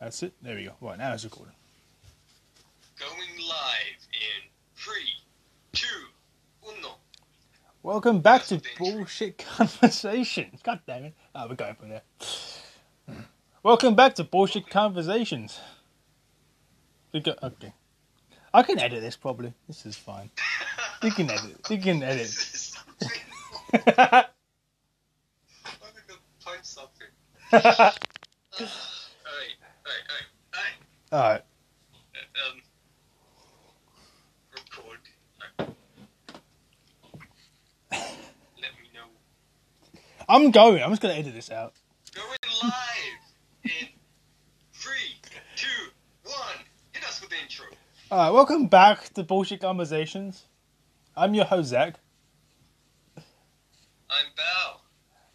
That's it. There we go. Right now it's recording. Going live in three, two, uno. Welcome back to That's danger. bullshit conversations. God damn it! Oh, we're going from there. Hmm. Welcome back to bullshit conversations. We go. Okay. I can edit this probably. This is fine. You can edit. You can edit. I'm gonna punch something. All right. Uh, Um, record. Let me know. I'm going. I'm just gonna edit this out. Going live in three, two, one. Hit us with the intro. All right. Welcome back to bullshit conversations. I'm your host Zach, I'm Bal.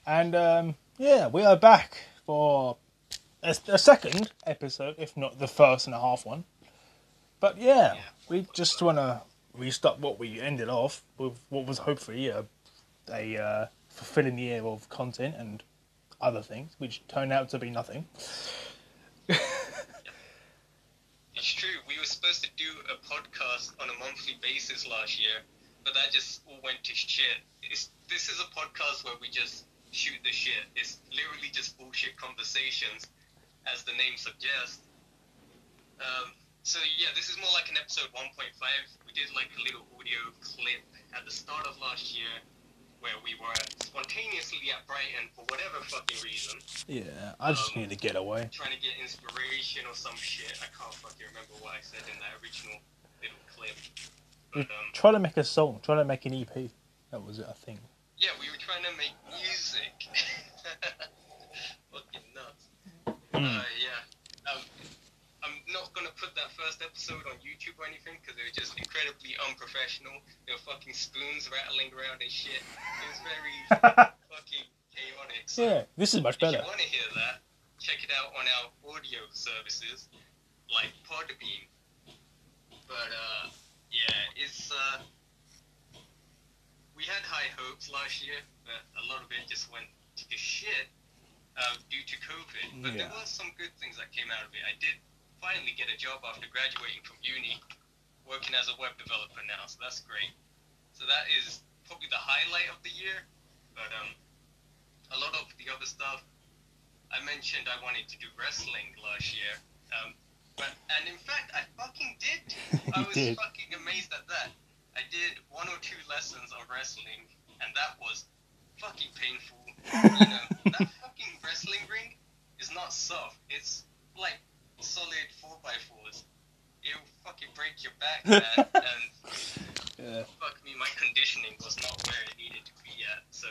and um, yeah, we are back for a, a second episode, if not the first and a half one. But yeah, Yeah. we just want to restart what we ended off with. What was hopefully a, a uh, fulfilling year of content and other things, which turned out to be nothing. It's true. We were supposed to do a podcast on a monthly basis last year, but that just all went to shit. It's, this is a podcast where we just shoot the shit. It's literally just bullshit conversations, as the name suggests. Um, so yeah, this is more like an episode 1.5. We did like a little audio clip at the start of last year where we were spontaneously at Brighton for whatever fucking reason Yeah, I just Um, need to get away. trying to get inspiration or some shit. I can't fucking remember what I said in that original little clip. But um, Try to make a song. trying to make an EP. That was it, I think. yeah, we were trying to make music. fucking nuts. Hmm. Uh, yeah. Um, I'm not gonna put that first episode on YouTube or anything because it was just incredibly unprofessional. There were fucking spoons rattling around and shit. It was very fucking chaotic. So yeah, this is much better. If you want to hear that, check it out on our audio services like Podbean. But uh, yeah, it's uh, we had high hopes last year, but a lot of it just went to shit uh, due to COVID. But there Yeah. were some good things that came out of it. I did finally get a job after graduating from uni, working as a web developer now, so that's great. So that is probably the highlight of the year. But um, a lot of the other stuff. I mentioned I wanted to do wrestling last year. Um, but and in fact, I fucking did. I was did. fucking amazed at that. I did one or two lessons of wrestling, and that was fucking painful. You know, that fucking wrestling ring is not soft. It's like solid four by fours. It'll fucking break your back, man. and Yeah. fuck me, my conditioning was not where it needed to be at. So,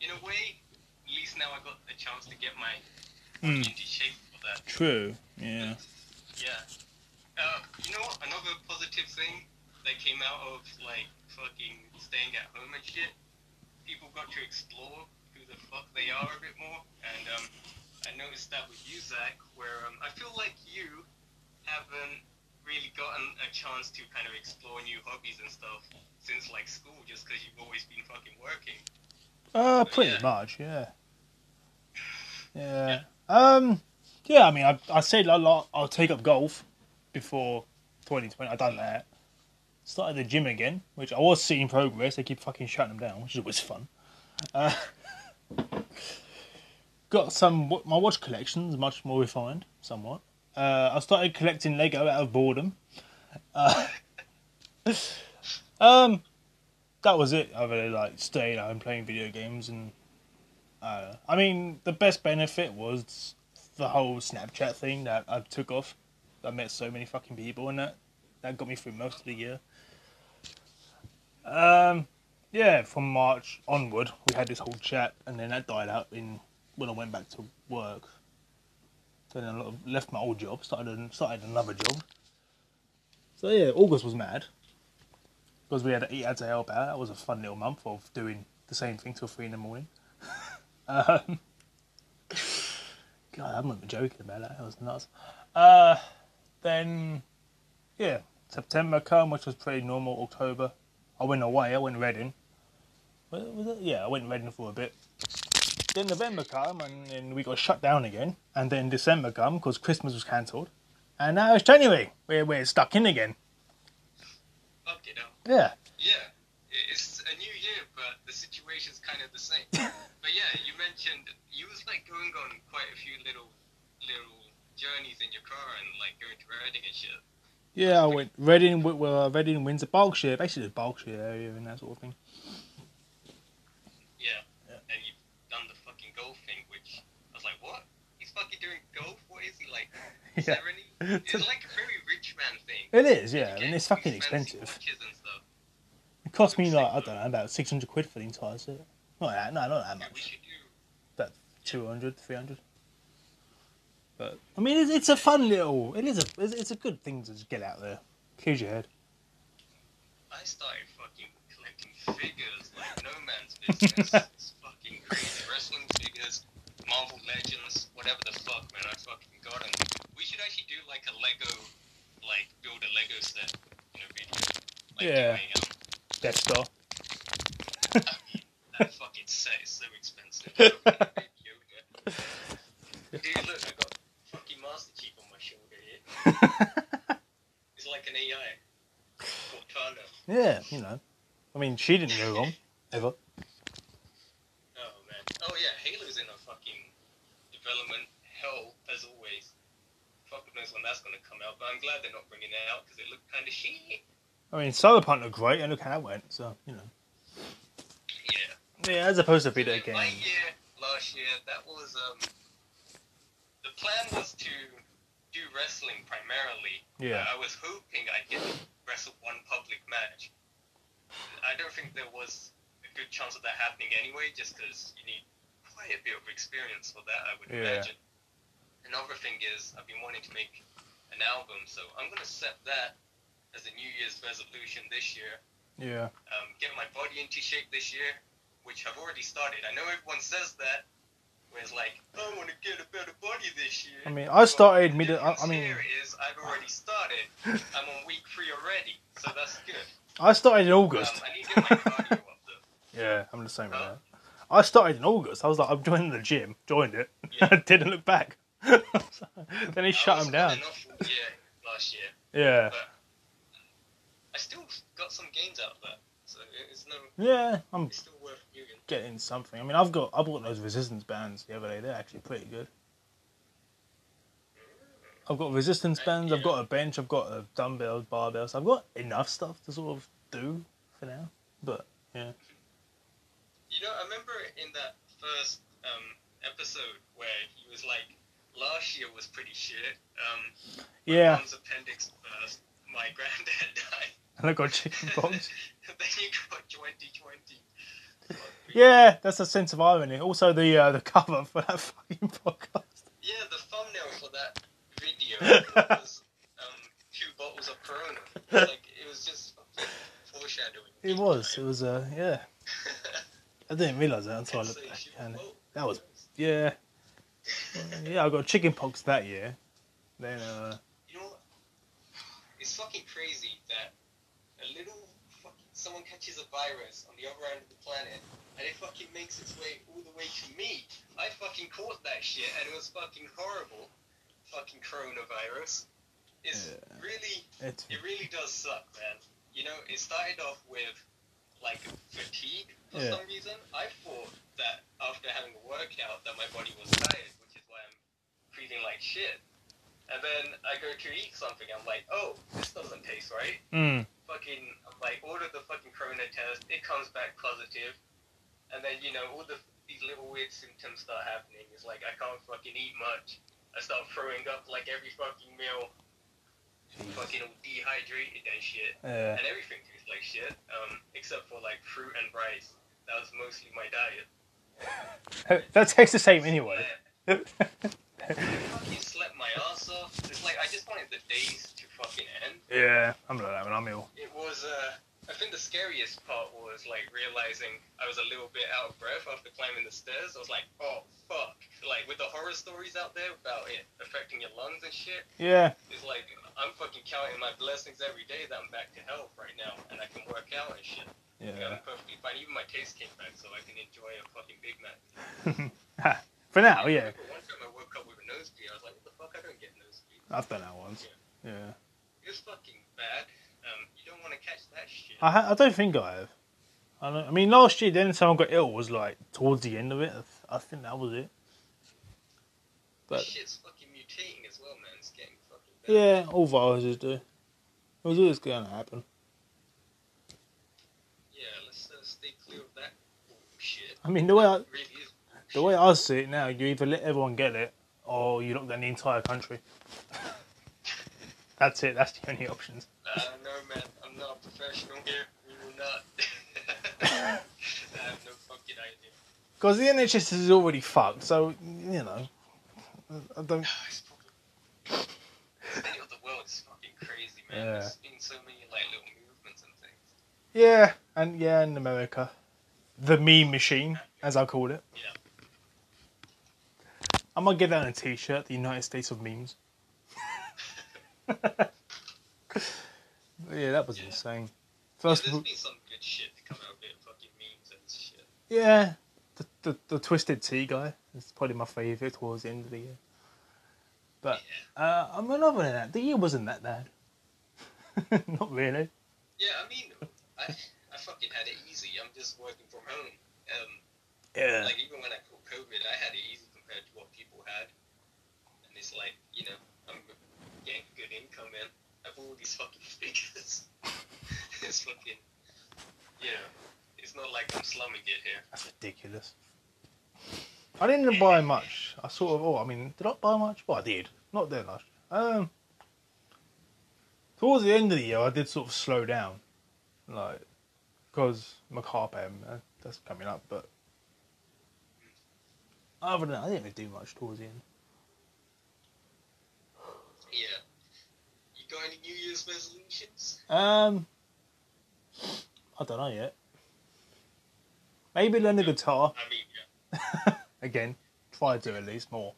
in a way, at least now I got a chance to get my Mm. into shape for that. True. Yeah. Yeah. Uh, you know what? Another positive thing that came out of like fucking staying at home and shit. People got to explore who the fuck they are a bit more, and um, I noticed that with you, Zach, where um, I feel like you haven't really gotten a chance to kind of explore new hobbies and stuff since like school, just because you've always been fucking working. Uh, pretty yeah. much, yeah. Yeah. Um, yeah, I mean, I, I said a lot, I'll take up golf before 2020. i done that. Started the gym again, which I was seeing progress. They keep fucking shutting them down, which is always fun. Uh, got some, my watch collection's much more refined, somewhat. Uh, I started collecting Lego out of boredom. Uh, um, that was it. I really like staying at home playing video games and uh, I mean the best benefit was the whole Snapchat thing that I took off. I met so many fucking people and that that got me through most of the year. Um, yeah, from March onward we had this whole chat and then that died out in when I went back to work. Then I left my old job, started started another job. So yeah, August was mad because we had to to help out. That was a fun little month of doing the same thing till three in the morning. um, God, I'm not even joking about that. That was nuts. Uh, then, yeah, September come, which was pretty normal. October, I went away. I went Reading. Was it? Yeah, I went Reading for a bit. then November come and then we got shut down again, and then December come because Christmas was cancelled, and now it's January. We're we're stuck in again. Fuck it up. Yeah. Yeah, it's a new year, but the situation's kind of the same. but yeah, you mentioned you was like going on quite a few little little journeys in your car and like going to Reading and shit. Yeah, I went Reading, well, Reading, Windsor, Berkshire, basically the Berkshire area and that sort of thing. Yeah. Yeah. And you've done the fucking golf thing, which I was like, what? He's fucking doing golf? What is he like? Yeah. It's like a very rich man thing. It is, yeah, I mean, it's fucking expensive. watches and stuff. It cost me like I don't know about six hundred quid for the entire set. Not that, no, not that Yeah, we much. should do. About 200, 300. But I mean, it's, it's a fun little. It is a. It's, it's a good thing to just get out there. Clears your head. I started fucking collecting figures like no man's business. it's fucking crazy. Wrestling figures, Marvel Legends, whatever the fuck, man. I fucking got them. We should actually do like a Lego, like build a Lego set, you know, video. Like Yeah. doing, um, Death Star. I mean, that fucking set is so expensive. Dude, look, I got fucking Master Chief on my shoulder here. It's like an AI. Cortana. yeah, you know. I mean, she didn't go wrong ever. Oh man. Oh yeah, Halo's in a fucking development hell as always. Fuck knows when that's gonna come out, but I'm glad they're not bringing it out because it looked kind of shit. I mean, Cyberpunk looked great, and look how that went. So you know. Yeah. Yeah, as opposed to video My game. year last year, that was um. The plan was to do wrestling primarily. Yeah. I was hoping I'd get to wrestle one public match. I don't think there was a good chance of that happening anyway, just because you need quite a bit of experience for that, I would Yeah. imagine. Another thing is, I've been wanting to make an album, so I'm going to set that as a New Year's resolution this year. Yeah. Um, get my body into shape this year, which I've already started. I know everyone says that, where it's like, I want to get a better body this year. I mean, I started mid. I, I mean, here is I've already started. I'm on week three already, so that's good. I started in Um, August. I need to get my cardio up though. Yeah, I'm the same with Huh? that. I started in August. I was like, I'm joining the gym. Joined it. Yeah. Didn't look back. then he shut him down. year last year, Yeah. but I still got some gains out of that, so it's no, Yeah, I'm it's still worth getting something. I mean, I've got I bought those resistance bands the other day. They're actually pretty good. I've got resistance bands. I've got a bench. I've got a dumbbells, barbells. I've got enough stuff to sort of do for now. But yeah, You know, I remember in that first um, episode where he was like, last year was pretty shit. Um, yeah. mom's appendix burst. My granddad died. And I got chicken pox. then you got 2020. Yeah, that's a sense of irony. Also, the uh, the cover for that fucking podcast. Yeah, the thumbnail for that video was um, two bottles of Corona. Like it was just foreshadowing. It was. It was. Uh, yeah. I didn't realize that until I looked back. And that was yeah. Yeah, I got chicken pox that year. Then uh, You know what? It's fucking crazy that a little fucking someone catches a virus on the other end of the planet and it fucking makes its way all the way to me. I fucking caught that shit and it was fucking horrible. Fucking coronavirus. It's Yeah. really it's it really does suck, man. You know, it started off with like fatigue for Yeah. some reason. I thought that after having a workout that my body was tired, which is why I'm feeling like shit. And then I go to eat something, I'm like, oh, this doesn't taste right. mm, Fucking, I'm like, order the fucking corona test, it comes back positive. And then, you know, all the these little weird symptoms start happening. It's like I can't fucking eat much. I start throwing up like every fucking meal, fucking all dehydrated and shit yeah. and everything tastes like shit, um, except for like fruit and rice. That was mostly my diet. that tastes the same anyway. days to fucking end. yeah, I'm like that when I'm ill. It was, uh, I think the scariest part was like realizing I was a little bit out of breath after climbing the stairs. I was like, oh fuck. Like with the horror stories out there about it affecting your lungs and shit, Yeah, it's like I'm fucking counting my blessings every day that I'm back to health right now and I can work out and shit. Yeah, Yeah. I'm perfectly fine. Even my taste came back, so I can enjoy a fucking Big Mac. For now, I yeah. one time I woke up with a nosebleed. I was like, what the fuck? I don't get nosebleed. I've done that once. Yeah. It was fucking bad. Um, you don't want to catch that shit. I, ha- I don't think I have. I, don't, I mean, last year, the only time I got ill was like towards the end of it. I, th- I think that was it. But Shit's fucking mutating as well, man. It's getting fucking bad. yeah, all viruses do. It was always going to happen. Yeah, let's uh, stay clear of that bullshit. I mean, the way I, really the way I see it now, you either let everyone get it or you lock down the entire country. That's it. That's the only options. Uh, no, man. I'm not a professional here. We will not. I have no fucking idea. Because the NHS is already fucked. So you know, I don't. It's. The world is fucking crazy, man. Yeah. There's been so many like little movements and things. Yeah, and yeah, in America, the meme machine, as I call it. Yeah. I might get that on a T-shirt. The United States of memes. Yeah, that was insane. First, There's of all, been some good shit to come out of it. Fucking memes and shit. yeah, the, the the Twisted Tea guy is probably my favourite towards the end of the year. But uh, I mean, other than that, the year wasn't that bad. Not really. Yeah, I mean, I I fucking had it easy. I'm just working from home. Um, Yeah. like even when I caught COVID, I had it easy compared to what people had. And it's like, you know, I'm getting good income in. I've all these fucking figures. it's fucking, yeah. It's not like I'm slumming it here. That's ridiculous. I didn't buy much. I sort of. Oh, I mean, did I buy much? Well, I did. Not there last. Um, towards the end of the year, I did sort of slow down, like, because my car payment uh, that's coming up. But other than that, I didn't really do much towards the end. Yeah. Got any New Year's resolutions? Um, I don't know yet. Maybe learn the guitar I mean, yeah. again. Try to at least more.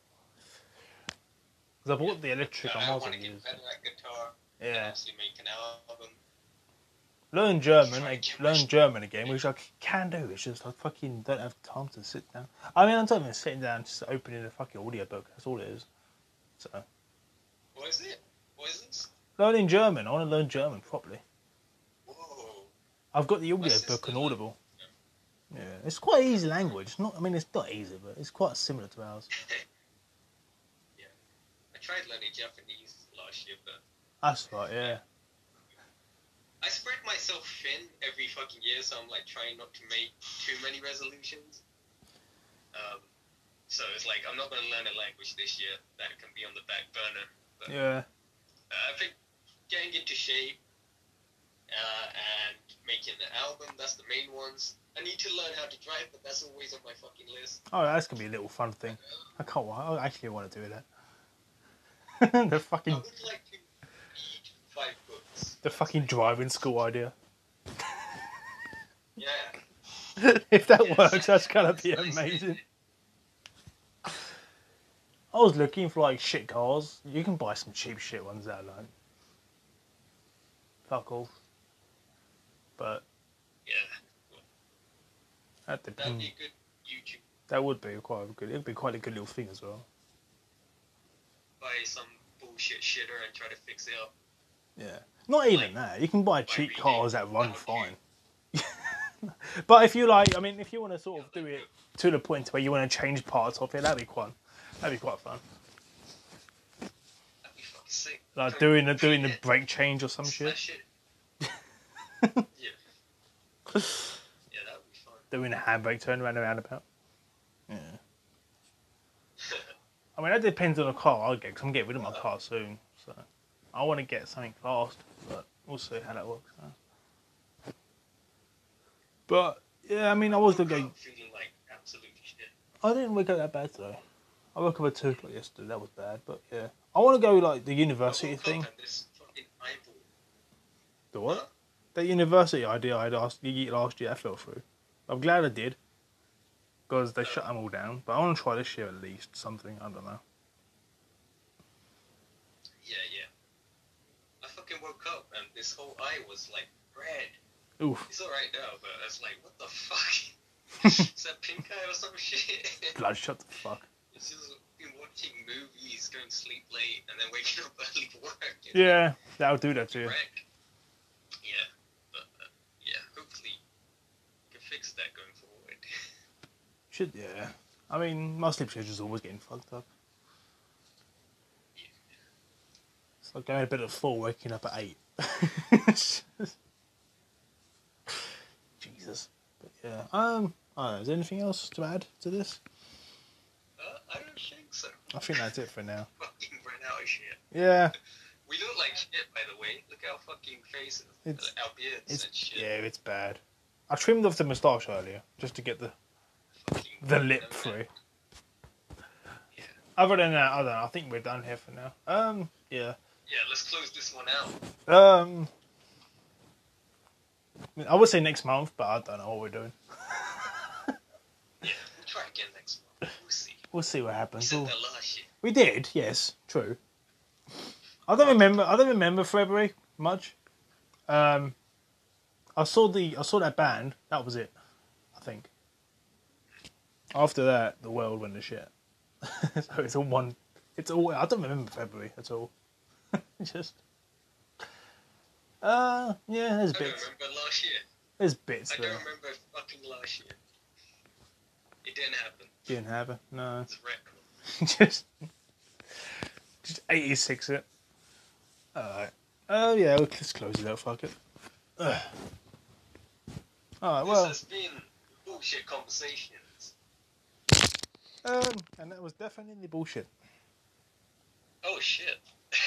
Because I bought the electric. I, I I want to get better at guitar. Yeah. Obviously make an album. Learn German, like, learn. German again, which I can do. It's just I fucking don't have time to sit down. I mean, I'm not even sitting down, just opening a fucking audiobook. That's all it is. So, What is it? What is this? Learning German. I want to learn German properly. Whoa. I've got the audiobook sister on Audible. Yeah, it's quite easy language. Not, I mean, it's not easy, but it's quite similar to ours. Yeah, I tried learning Japanese last year, but That's right. Yeah. I spread myself thin every fucking year, so I'm like trying not to make too many resolutions. Um, so it's like I'm not going to learn a language this year. That can be on the back burner. But Yeah. uh, I think getting into shape uh, and making an album, that's the main ones. I need to learn how to drive, but that's always on my fucking list. Oh, that's gonna be a little fun thing. I can't. I actually want to do that. the I fucking would like to read five books. the fucking driving school idea. Yeah. if that Yeah, works, that's gonna be amazing. I was looking for like shit cars. You can buy some cheap shit ones out like fuck off. But Yeah. that That'd depends. be a good YouTube. That would be quite a good. It'd be quite a good little thing as well. Buy some bullshit shitter and try to fix it up. Yeah. Not even Like, that. You can buy cheap reading cars that run fine. but if you like, I mean, if you want to sort of do it to the point where you want to change parts of it, that'd be quite, that'd be quite fun. That'd be fucking sick. Like doing the doing the brake change or some shit. yeah. Yeah, that would be fun. Doing a handbrake turn around the roundabout. Yeah. I mean, that depends on the car I'll get, because I'm getting rid of my uh-huh. car soon. So I want to get something fast, but we'll see how that works. out. But yeah, I mean, I was Woke going. up feeling like absolute shit. I didn't wake up that bad today. I woke up at two o'clock yesterday. That was bad, but yeah, I want to go like the university thing. and this fucking eyeball. The what? That university idea I had asked you last year. I fell through. I'm glad I did, because they shut them all down. But I want to try this year at least something. I don't know. Yeah, yeah. I fucking woke up and this whole eye was like red. Oof, He's alright now, but it's like, what the fuck? Is that pink eye or some shit? blood, shut the fuck. It's just been watching movies, going to sleep late, and then waking up early for work. you? Yeah, that'll do that to you. Wreck. Yeah, but uh, yeah, hopefully we can fix that going forward. Should yeah. I mean, my sleep schedule's always getting fucked up. It's like going to bed at four, waking up at eight. Jesus. But yeah. Um. I don't know, is there anything else to add to this? Uh, I don't think so. I think that's it for now. Fucking ran out of shit. Yeah. We look like shit, by the way. Look at our fucking faces, It's- our beards It's and shit. yeah, it's bad. I trimmed off the moustache earlier just to get the Fucking the lip no, through. Yeah. Other than that, I don't know. I think we're done here for now. Um. Yeah. Yeah, let's close this one out. Um. I would say next month, but I don't know what we're doing. Yeah, we'll try again next month. We'll see. We'll see what We happens. said We'll- that last year. We did, yes, true. I don't remember. I don't remember February much. Um, I saw the I saw that band. That was it. I think. After that, the world went to shit. so it's all one. It's all. I don't remember February at all. Just. Uh, yeah, there's I don't bits. remember last year. There's bits I don't remember fucking last year. It didn't happen. Didn't have it. No, It's a record. just, just eighty six it. Alright. Oh yeah, we'll just close it out. Fuck it. Ugh. Alright, well. This has been bullshit conversations. um, and that was definitely bullshit. Oh shit.